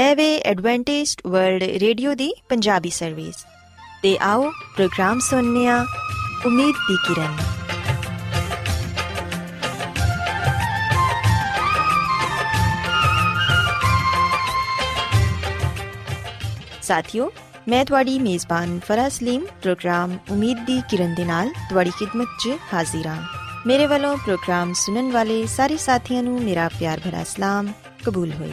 ਐਵੇ Adventist world radio ਦੀ Punjabi service. ਤੇ ਆਓ ਪ੍ਰੋਗਰਾਮ ਸੁਣਨੇ ਆ ਉਮੀਦ ਦੀ ਕਿਰਨ। ਸਾਥਿਓ, ਮੈਂ ਤੁਹਾਡੀ ਮੇਜ਼ਬਾਨ ਫਰਾਜ਼ ਸਲੀਮ, ਪ੍ਰੋਗਰਾਮ ਉਮੀਦ ਦੀ ਕਿਰਨ ਦੇ ਨਾਲ ਤੁਹਾਡੀ ਖidmat 'ਚ ਹਾਜ਼ਰ ਹਾਂ। ਮੇਰੇ ਵੱਲੋਂ ਪ੍ਰੋਗਰਾਮ ਸੁਣਨ ਵਾਲੇ ਸਾਰੇ ਸਾਥੀਆਂ ਨੂੰ ਮੇਰਾ ਪਿਆਰ ਭਰਾ ਸਲਾਮ, ਕਬੂਲ ਹੋਏ।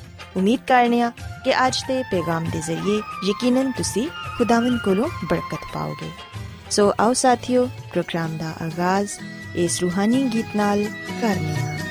ਉਮੀਦ ਕਰਨੇ ਆ ਕਿ ਅੱਜ ਦੇ ਪੈਗਾਮ ਦੇ ਜ਼ਰੀਏ ਯਕੀਨਨ ਤੁਸੀਂ ਖੁਦਾਵੰਦ ਕੋਲੋਂ ਬਰਕਤ ਪਾਓਗੇ। ਸੋ ਆਓ ਸਾਥੀਓ, ਪ੍ਰੋਗਰਾਮ ਦਾ ਆਗਾਜ਼, ਇਸ ਰੂਹਾਨੀ ਗੀਤ ਨਾਲ ਕਰਨੇ ਆ। ਰੱਬ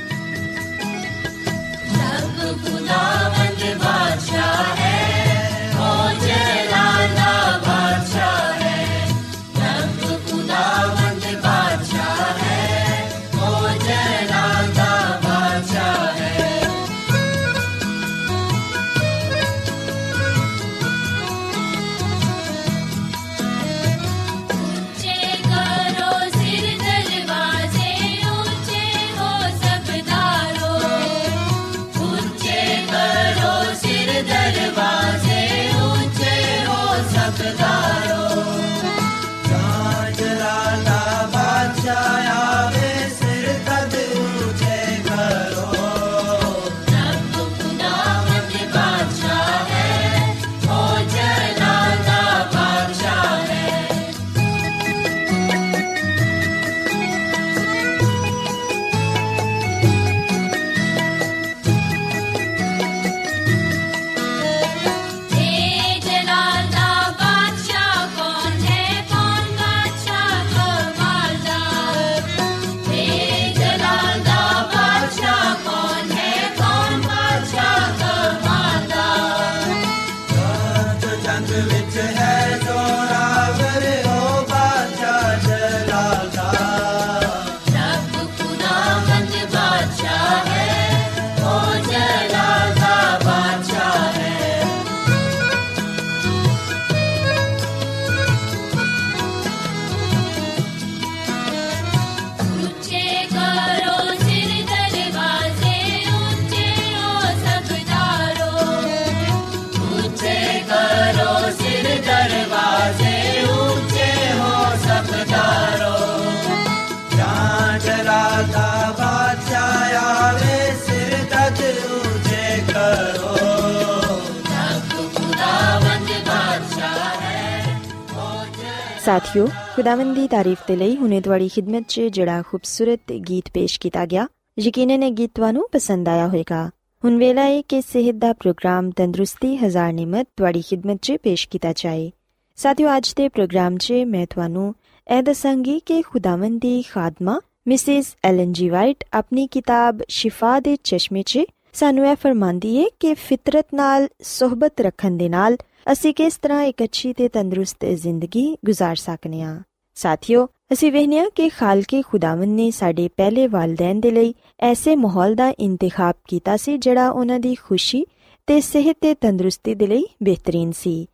ਸਾਥਿਓ, ਖੁਦਾਵੰਦ ਤਾਰੀਫ ਤੇ ਲਈ ਹੁਨੇ ਤੁਹਾਡੀ ਖidmat 'ਚ ਜਿਹੜਾ ਖੂਬਸੂਰਤ ਗੀਤ ਪੇਸ਼ ਕੀਤਾ ਗਿਆ, ਯਕੀਨਨ ਇਹ ਗੀਤ ਤੁਹਾਨੂੰ ਪਸੰਦ ਆਇਆ ਹੋਵੇਗਾ। ਹੁਣ ਵੇਲਾ ਹੈ ਕਿ ਸਿਹਤ ਦਾ ਪ੍ਰੋਗਰਾਮ ਤੰਦਰੁਸਤੀ ਹਜ਼ਾਰ ਨਿਮਤ ਤੁਹਾਡੀ ਖidmat 'ਚ ਪੇਸ਼ ਕੀਤਾ ਜਾਏ। ਸਾਥਿਓ, ਅੱਜ ਦੇ ਪ੍ਰੋਗਰਾਮ 'ਚ ਮੈਂ ਤੁਹਾਨੂੰ ਇਹ ਦੱਸਾਂਗੀ ਕਿ ਖੁਦਾਵੰਦ ਦੀ ਖਾਦਮਾ ਮਿਸਿਸ ਐਲਨ ਜੀ ਵਾਈਟ ਆਪਣੀ ਕਿਤਾਬ ਸ਼ਿਫਾ ਦੇ ਚਸ਼ਮੇ 'ਚ ਸਾਨੂੰ ਇਹ ਫਰਮਾਂਦੀ ਹੈ ਕਿ ਫਿਤਰਤ ਨਾਲ, ਸਹਬਤ ਰੱਖਣ ਦੇ ਨਾਲ ਅਸੀਂ ਕਿਸ ਤਰ੍ਹਾਂ ਇੱਕ ਅੱਛੀ ਤੇ ਤੰਦਰੁਸਤ ਜ਼ਿੰਦਗੀ گزار ਸਕਨੇ ਆ ਸਾਥੀਓ ਅਸੀਂ ਵੇਖਿਆ ਕਿ ਖਾਲਕੇ ਖੁਦਾਵੰਦ ਨੇ ਸਾਡੇ ਪਹਿਲੇ ਵਾਲਿਦੈਨ ਦੇ ਲਈ ਐਸੇ ਮਾਹੌਲ ਦਾ ਇੰਤਖਾਬ ਕੀਤਾ ਸੀ ਜਿਹੜਾ ਉਹਨਾਂ ਦੀ ਖੁਸ਼ੀ ਤੇ ਸਿਹਤ ਤੇ ਤੰਦਰੁਸਤੀ ਦੇ ਲਈ ਬਿਹਤਰੀਨ ਸੀ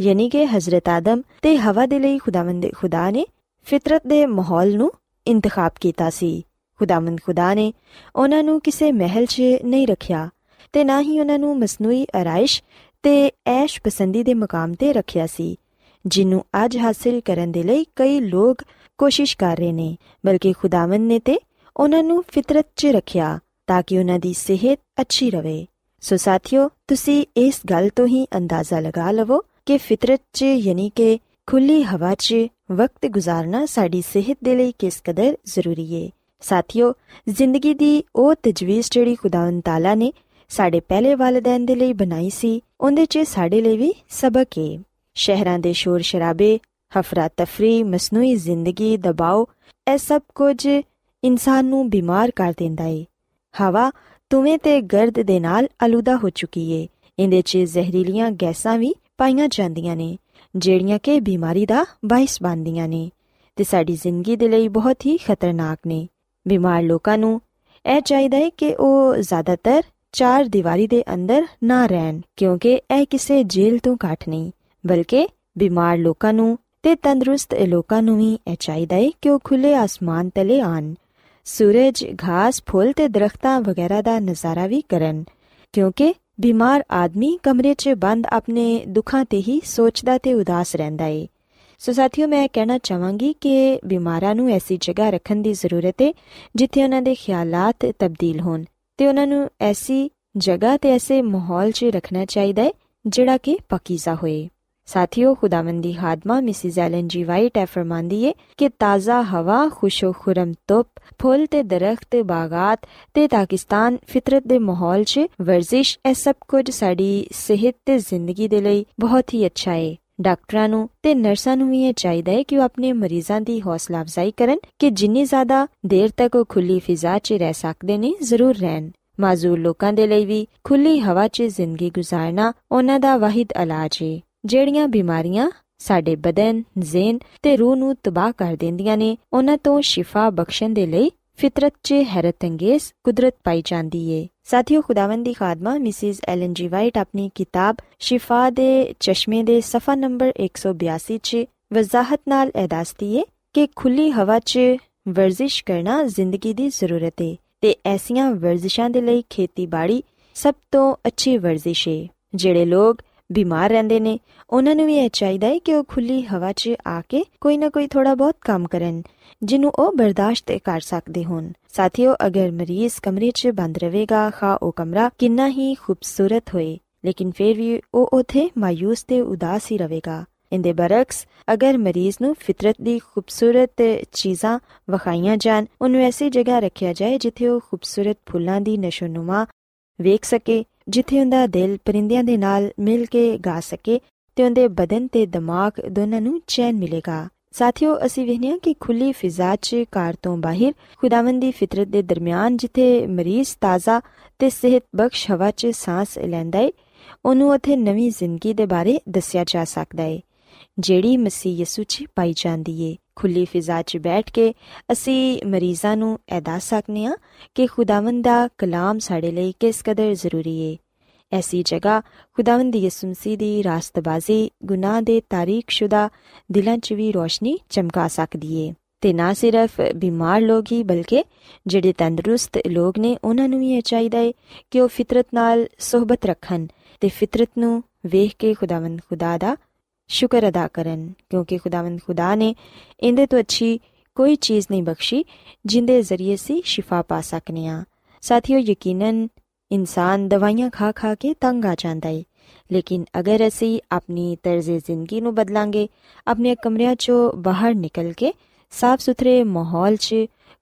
ਯਾਨੀ ਕਿ ਹਜ਼ਰਤ ਆਦਮ ਤੇ ਹਵਾ ਦੇ ਲਈ ਖੁਦਾਵੰਦ ਖੁਦਾ ਨੇ ਫਿਤਰਤ ਦੇ ਮਾਹੌਲ ਨੂੰ ਇੰਤਖਾਬ ਕੀਤਾ ਸੀ ਖੁਦਾਵੰਦ ਖੁਦਾ ਨੇ ਉਹਨਾਂ ਨੂੰ ਕਿਸੇ ਮਹਿਲ 'ਚ ਨਹੀਂ ਰੱਖਿਆ ਤੇ ਨਾ ਹੀ ਉਹਨਾਂ ਨੂੰ ਮਸਨੂਈ ਆਰਾਇਸ਼ ਤੇ ਐਸ਼ ਪਸੰਦੀ ਦੇ ਮਕਾਮ ਤੇ ਰੱਖਿਆ ਸੀ ਜਿਹਨੂੰ ਅੱਜ ਹਾਸਿਲ ਕਰਨ ਦੇ ਲਈ ਕਈ ਲੋਕ ਕੋਸ਼ਿਸ਼ ਕਰ ਰਹੇ ਨੇ, ਬਲਕਿ ਖੁਦਾਵੰਦ ਨੇ ਤੇ ਉਹਨਾਂ ਨੂੰ ਫਿਤਰਤ 'ਚ ਰੱਖਿਆ ਤਾਂ ਕਿ ਉਹਨਾਂ ਦੀ ਸਿਹਤ ਅੱਛੀ ਰਵੇ। ਸੋ ਸਾਥੀਓ, ਤੁਸੀਂ ਇਸ ਗੱਲ ਤੋਂ ਹੀ ਅੰਦਾਜ਼ਾ ਲਗਾ ਲਵੋ ਕਿ ਫਿਤਰਤ 'ਚ ਯਾਨੀ ਕਿ ਖੁੱਲੀ ਹਵਾ 'ਚ ਵਕਤ ਗੁਜ਼ਾਰਨਾ ਸਾਡੀ ਸਿਹਤ ਦੇ ਲਈ ਕਿਸ ਕਦਰ ਜ਼ਰੂਰੀ ਹੈ ਸਾਥੀਓ, ਜ਼ਿੰਦਗੀ ਦੀ ਉਹ ਤਜਵੀਜ਼ ਜਿਹੜੀ ਖੁਦਾਵੰਦ ਤਾਲਾ ਨੇ ਸਾਡੇ ਪਹਿਲੇ ਵਾਲਿਦੈਨ ਦੇ ਲਈ ਬਣਾਈ ਸੀ ਉਹਦੇ 'ਚ ਸਾਡੇ ਲਈ ਵੀ ਸਬਕ ਹੈ ਸ਼ਹਿਰਾਂ ਦੇ ਸ਼ੋਰ ਸ਼ਰਾਬੇ, ਹਫਰਾ ਤਫਰੀ, ਮਸਨੂਈ ਜ਼ਿੰਦਗੀ ਦਬਾਅ ਇਹ ਸਭ ਕੁਝ ਇਨਸਾਨ ਨੂੰ ਬਿਮਾਰ ਕਰ ਦਿੰਦਾ ਏ। ਹਵਾ ਤੁਵੇਂ ਤੇ ਗਰਦ ਦੇ ਨਾਲ ਅਲੂਦਾ ਹੋ ਚੁੱਕੀ ਏ। ਇਹਦੇ 'ਚ ਜ਼ਹਿਰੀਲੀਆਂ ਗੈਸਾਂ ਵੀ ਪਾਈਆਂ ਜਾਂਦੀਆਂ ਨੇ, ਜਿਹੜੀਆਂ ਕਿ ਬਿਮਾਰੀ ਦਾ ਬਾਇਸ ਬਣਦੀਆਂ ਨੇ। ਤੇ ਸਾਡੀ ਜ਼ਿੰਦਗੀ ਦੇ ਲਈ ਬਹੁਤ ਹੀ ਖਤਰਨਾਕ ਨੇ। ਬਿਮਾਰ ਲੋਕਾਂ ਨੂੰ ਇਹ ਚਾਹੀਦਾ ਹੈ ਕਿ ਉਹ ਜ਼ਿਆਦਾਤਰ ਚਾਰ ਦੀਵਾਰੀ ਦੇ ਅੰਦਰ ਨਾ ਰਹਿਣ, ਕਿਉਂਕਿ ਇਹ ਕਿਸੇ ਜੇਲ੍ਹ ਤੋਂ ਘੱਟ ਨਹੀਂ, ਬਲਕਿ ਬਿਮਾਰ ਲੋਕਾਂ ਨੂੰ ਤੇ ਤੰਦਰੁਸਤ ਲੋਕਾਂ ਨੂੰ ਵੀ ਇਹ ਚਾਹੀਦਾ ਹੈ ਕਿ ਉਹ ਖੁੱਲੇ ਆਸਮਾਨ ਤਲੇ ਆਣ। ਸੂਰਜ, ਘਾਸ, ਫੁੱਲ ਤੇ ਦਰਖਤਾਂ ਵਗੈਰਾ ਦਾ ਨਜ਼ਾਰਾ ਵੀ ਕਰਨ, ਕਿਉਂਕਿ ਬਿਮਾਰ ਆਦਮੀ ਕਮਰੇ 'ਚ ਬੰਦ ਆਪਣੇ ਦੁੱਖਾਂ ਤੇ ਹੀ ਸੋਚਦਾ ਤੇ ਉਦਾਸ ਰਹਿੰਦਾ ਏ। ਸੋ ਸਾਥੀਓ, ਮੈਂ ਕਹਿਣਾ ਚਾਹਾਂਗੀ ਕਿ ਬਿਮਾਰਾਂ ਨੂੰ ਐਸੀ ਜਗ੍ਹਾ ਰੱਖਣ ਦੀ ਜ਼ਰੂਰਤ ਹੈ ਜਿੱਥੇ ਉਹਨਾਂ ਦੇ ਖਿਆਲਾਤ ਤਬਦੀਲ ਹੋਣ। ਤੇ ਉਹਨਾਂ ਨੂੰ ਐਸੀ ਜਗ੍ਹਾ ਤੇ ਐਸੇ ਮਾਹੌਲ 'ਚ ਰੱਖਣਾ ਚਾਹੀਦਾ ਹੈ, ਜਿਹੜਾ ਕਿ ਪਕੀਜ਼ਾ ਹੋਏ। ਸਾਥੀਓ, ਖੁਦਾਵੰਦੀ ਖਾਦਮਾ, ਮਿਸਿਸ ਐਲਨ ਜੀ ਵਾਈਟ ਹੈ ਫਰਮਾਂਦੀ ਹੈ ਕਿ ਤਾਜ਼ਾ ਹਵਾ ਖੁਸ਼ੋ ਖੁਰਮ ਧੁੱਪ, ਫੁੱਲ ਤੇ ਦਰਖਤ ਬਾਗਾਤ ਤੇ ਪਾਕਿਸਤਾਨ ਫਿਤਰਤ ਦੇ ਮਾਹੌਲ 'ਚ ਵਰਜ਼ਿਸ਼, ਇਹ ਸਭ ਕੁਝ ਸਾਡੀ ਸਿਹਤ ਤੇ ਜ਼ਿੰਦਗੀ ਦੇ ਲਈ ਬਹੁਤ ਹੀ ਅੱਛਾ ਹੈ ਡਾਕਟਰਾਂ ਨੂੰ ਤੇ ਨਰਸਾਂ ਨੂੰ ਵੀ ਇਹ ਚਾਹੀਦਾ ਹੈ ਕਿ ਉਹ ਆਪਣੇ ਮਰੀਜ਼ਾਂ ਦੀ ਹੌਸਲਾ ਅਫਜ਼ਾਈ ਕਰਨ ਕਿ ਜਿੰਨੀ ਜ਼ਿਆਦਾ ਦੇਰ ਤੱਕ ਉਹ ਖੁੱਲੀ ਫਿਜ਼ਾ 'ਚ ਰਹਿ ਸਕਦੇ ਨੇ ਜ਼ਰੂਰ ਰਹਿਣ। ਮਾਜ਼ੂਰ ਲੋਕਾਂ ਦੇ ਲਈ ਵੀ ਖੁੱਲੀ ਹਵਾ 'ਚ ਜ਼ਿੰਦਗੀ ਗੁਜ਼ਾਰਨਾ ਉਹਨਾਂ ਦਾ ਵਾਹਿਦ ਇਲਾਜ ਹੈ ਜਿਹੜੀਆਂ ਬਿਮਾਰੀਆਂ ਸਾਡੇ ਬਦਨ, ਜ਼ਿਹਨ ਤੇ ਰੂਹ ਨੂੰ ਤਬਾਹ ਕਰ ਦਿੰਦੀਆਂ ਨੇ ਉਹਨਾਂ ਤੋਂ ਸ਼ਿਫਾ ਬਖਸ਼ਣ ਦੇ ਲਈ ਫਿਤਰਤ 'ਚ ਹੈਰਤਅੰਗੇਜ਼ ਕੁਦਰਤ ਪਾਈ ਜਾਂਦੀ ਏ ਸਾਥੀਓ ਖੁਦਾਵੰਦ ਦੀ ਖਾਦਮਾ ਮਿਸਿਸ ਐਲਨ ਜੀ ਵਾਈਟ ਆਪਣੀ ਕਿਤਾਬ ਸ਼ਿਫਾ ਦੇ ਚਸ਼ਮੇ ਦੇ ਸਫਾ ਨੰਬਰ 182 'ਚ ਵਜ਼ਾਹਤ ਨਾਲ ਇਹ ਦੱਸਦੀ ਏ ਕਿ ਖੁੱਲੀ ਹਵਾ 'ਚ ਵਰਜ਼ਿਸ਼ ਕਰਨਾ ਜ਼ਿੰਦਗੀ ਦੀ ਜ਼ਰੂਰਤ ਏ ਤੇ ਐਸੀਆਂ ਵਰਜ਼ਿਸ਼ਾਂ ਦੇ ਲਈ ਖੇਤੀਬਾੜੀ ਸਭ ਤੋਂ ਅੱਛੀ ਵਰਜ਼ਿਸ਼ ਏ ਜਿਹੜੇ ਲੋਕ ਬਿਮਾਰ ਰਹਿੰਦੇ ਨੇ ਉਹਨਾਂ ਨੂੰ ਵੀ ਇਹ ਚਾਹੀਦਾ ਹੈ ਕਿ ਉਹ ਖੁੱਲੀ ਹਵਾ 'ਚ ਆ ਕੇ ਕੋਈ ਨਾ ਕੋਈ ਥੋੜਾ ਬਹੁਤ ਕੰਮ ਕਰਨ, ਜਿਹਨੂੰ ਉਹ ਬਰਦਾਸ਼ਤ ਕਰ ਸਕਦੇ ਹੋਣ। ਸਾਥੀਓ, ਅਗਰ ਮਰੀਜ਼ ਕਮਰੇ 'ਚ ਬੰਦ ਰਹੇਗਾ, ਖਾ ਉਹ ਕਮਰਾ ਕਿੰਨਾ ਹੀ ਖੂਬਸੂਰਤ ਹੋਏ, ਲੇਕਿਨ ਫਿਰ ਵੀ ਉਹ ਉਥੇ ਮਾਇੂਸ ਤੇ ਉਦਾਸ ਹੀ ਰਹੇਗਾ। ਇੰਦੇ ਬਰਕਸ ਅਗਰ ਮਰੀਜ਼ ਨੂੰ ਫਿਤਰਤ ਦੀ ਖੂਬਸੂਰਤ ਚੀਜ਼ਾਂ ਵਖਾਈਆਂ ਜਾਣ, ਉਹਨੂੰ ਐਸੀ ਜਗ੍ਹਾ ਰੱਖਿਆ ਜਾਏ ਜਿੱਥੇ ਉਹ ਖੂਬਸੂਰਤ ਫੁੱਲਾਂ ਦੀ ਨਸ਼ੋਨੁਮਾ ਵੇਖ ਸਕੇ, ਜਿੱਥੇ ਉਹਦਾ ਦਿਲ ਪਰਿੰਦਿਆਂ ਦੇ ਨਾਲ ਮਿਲ ਕੇ ਗਾ ਸਕੇ ਤੇ ਉਹਦੇ ਬਦਨ ਤੇ ਦਿਮਾਗ ਦੋਨਾਂ ਨੂੰ ਚੈਨ ਮਿਲੇਗਾ। ਸਾਥੀਓ, ਅਸੀਂ ਵੇਖਿਆ ਕਿ ਖੁੱਲੀ ਫਿਜ਼ਾ 'ਚ ਕਾਰ ਤੋਂ ਬਾਹਰ ਖੁਦਾਵੰਦੀ ਫਿਤਰਤ ਦੇ ਦਰਮਿਆਨ ਜਿੱਥੇ ਮਰੀਜ਼ ਤਾਜ਼ਾ ਤੇ ਸਿਹਤ ਬਖਸ਼ ਹਵਾ 'ਚ ਸਾਹ ਲੈਂਦਾ ਏ, ਉਹਨੂੰ ਉਥੇ ਨਵੀਂ ਜ਼ਿੰਦਗੀ ਦੇ ਬਾਰੇ ਦੱਸਿਆ ਜਾ ਸਕਦਾ ਏ, ਜਿਹੜੀ ਮਸੀਹ ਯਿਸੂ 'ਚ ਪਾਈ ਜਾਂਦੀ ਏ। ਖੁੱਲੀ ਫਿਜ਼ਾ 'ਚ ਬੈਠ ਕੇ ਅਸੀਂ ਮਰੀਜ਼ਾਂ ਨੂੰ ਇਹ ਦੱਸ ਸਕਨੇ ਆ ਕਿ ਖੁਦਾਵੰਦ ਦਾ ਕਲਾਮ ਸਾਡੇ ਲਈ ਕਿਸ ਕਦਰ ਜ਼ਰੂਰੀ ਏ। ਐਸੀ ਜਗ੍ਹਾ ਖੁਦਾਵੰਦ ਯਿਸੂ ਮਸੀਹ ਦੀ ਰਾਸਤਬਾਜ਼ੀ ਗੁਨਾਹ ਦੇ ਤਾਰੀਖਸ਼ੁਦਾ ਦਿਲਾਂ 'ਚ ਵੀ ਰੋਸ਼ਨੀ ਚਮਕਾ ਸਕਦੀ ਏ ਤੇ ਨਾ ਸਿਰਫ ਬਿਮਾਰ ਲੋਕ ਹੀ ਬਲਕਿ ਜਿਹੜੇ ਤੰਦਰੁਸਤ ਲੋਕ ਨੇ ਉਹਨਾਂ ਨੂੰ ਵੀ ਇਹ ਚਾਹੀਦਾ ਏ ਕਿ ਉਹ ਫਿਤਰਤ ਨਾਲ ਸਹਬਤ ਰੱਖਣ ਤੇ ਫਿਤਰਤ ਨੂੰ ਵੇਖ ਕੇ ਖੁਦਾਵੰਦ ਖੁਦਾ ਦਾ ਸ਼ੁਕਰ ਅਦਾ ਕਰਨ ਕਿਉਂਕਿ ਖੁਦਾਵੰਦ ਖੁਦਾ ਨੇ ਇਹਦੇ ਤੋਂ ਅੱਛੀ ਕੋਈ ਚੀਜ਼ ਨਹੀਂ ਬਖਸ਼ੀ ਜਿੰਦੇ ਜ਼ਰੀਏ ਸੀ ਸ਼ਿਫਾ ਪਾ ਸਕਨੇ ਆ ਸਾਥੀਓ ਯਕੀਨਨ ਇਨਸਾਨ ਦਵਾਈਆਂ ਖਾ ਖਾ ਕੇ ਤੰਗ ਆ ਜਾਂਦਾ ਏ। ਲੇਕਿਨ ਅਗਰ ਅਸੀਂ ਆਪਣੀ ਤਰਜ਼ੇ ਜ਼ਿੰਦਗੀ ਨੂੰ ਬਦਲਾਂਗੇ ਆਪਣੇ ਕਮਰਿਆਂ ਚੋਂ ਬਾਹਰ ਨਿਕਲ ਕੇ ਸਾਫ਼ ਸੁਥਰੇ ਮਾਹੌਲ 'ਚ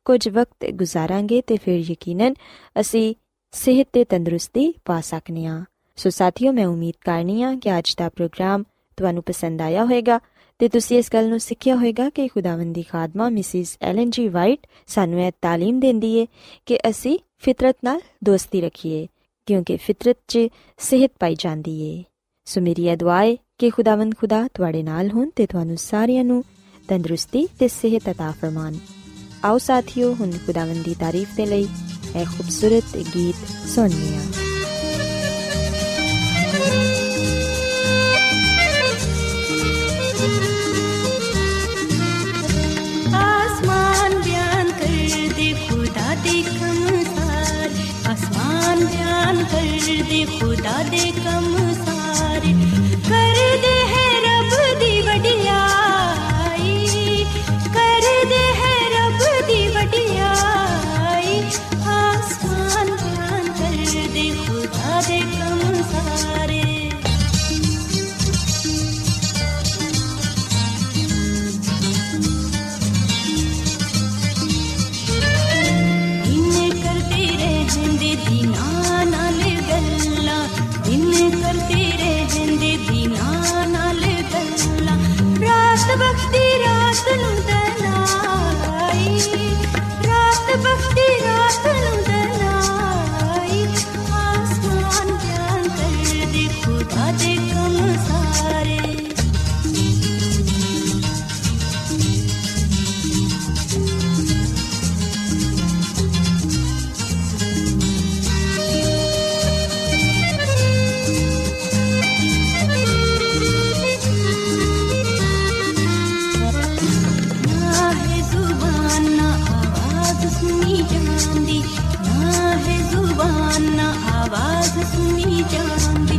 ਕੁਝ ਵਕਤ ਗੁਜ਼ਾਰਾਂਗੇ ਤੇ ਫਿਰ ਯਕੀਨਨ ਅਸੀਂ ਸਿਹਤ ਤੇ ਤੰਦਰੁਸਤੀ ਪਾ ਸਕਨੇ ਆ। ਸੋ ਸਾਥੀਓ, ਮੈਂ ਉਮੀਦ ਕਰਨੀ ਆ ਕਿ ਅੱਜ ਦਾ ਪ੍ਰੋਗਰਾਮ ਤੁਹਾਨੂੰ ਪਸੰਦ ਆਇਆ ਹੋਵੇਗਾ। ਤੇ ਤੁਸੀਂ ਇਸ ਗੱਲ ਨੂੰ ਸਿੱਖਿਆ ਹੋਵੇਗਾ ਕਿ ਖੁਦਾਵੰਦੀ ਖਾਦਮਾ ਮਿਸਿਸ ਐਲਨ ਜੀ ਵਾਈਟ ਸਾਨੂੰ ਇਹ تعلیم ਦਿੰਦੀ ਏ ਕਿ ਅਸੀਂ ਫਿਤਰਤ ਨਾਲ ਦੋਸਤੀ ਰੱਖੀਏ ਕਿਉਂਕਿ ਫਿਤਰਤ 'ਚ ਸਿਹਤ ਪਾਈ ਜਾਂਦੀ ਏ ਸੋ ਮੇਰੀ ਇਹ ਦੁਆ ਹੈ ਕਿ ਖੁਦਾਵੰਦ ਖੁਦਾ ਤੁਹਾਡੇ ਨਾਲ ਹੋਣ ਤੇ ਤੁਹਾਨੂੰ ਸਾਰਿਆਂ ਨੂੰ ਤੰਦਰੁਸਤੀ ਤੇ ਸਿਹਤ عطا ਫਰਮਾਨ ਆਓ ਸਾਥੀਓ ਹੁਣ ਖੁਦਾਵੰਦ ਦੀ ਤਾਰੀਫ ਦੇ ਲਈ ਇਹ ਖੂਬਸੂਰਤ ਗੀਤ ਸੁਣੀਏ अनजान कर दे खुदा दे कम सारे। कर दे me just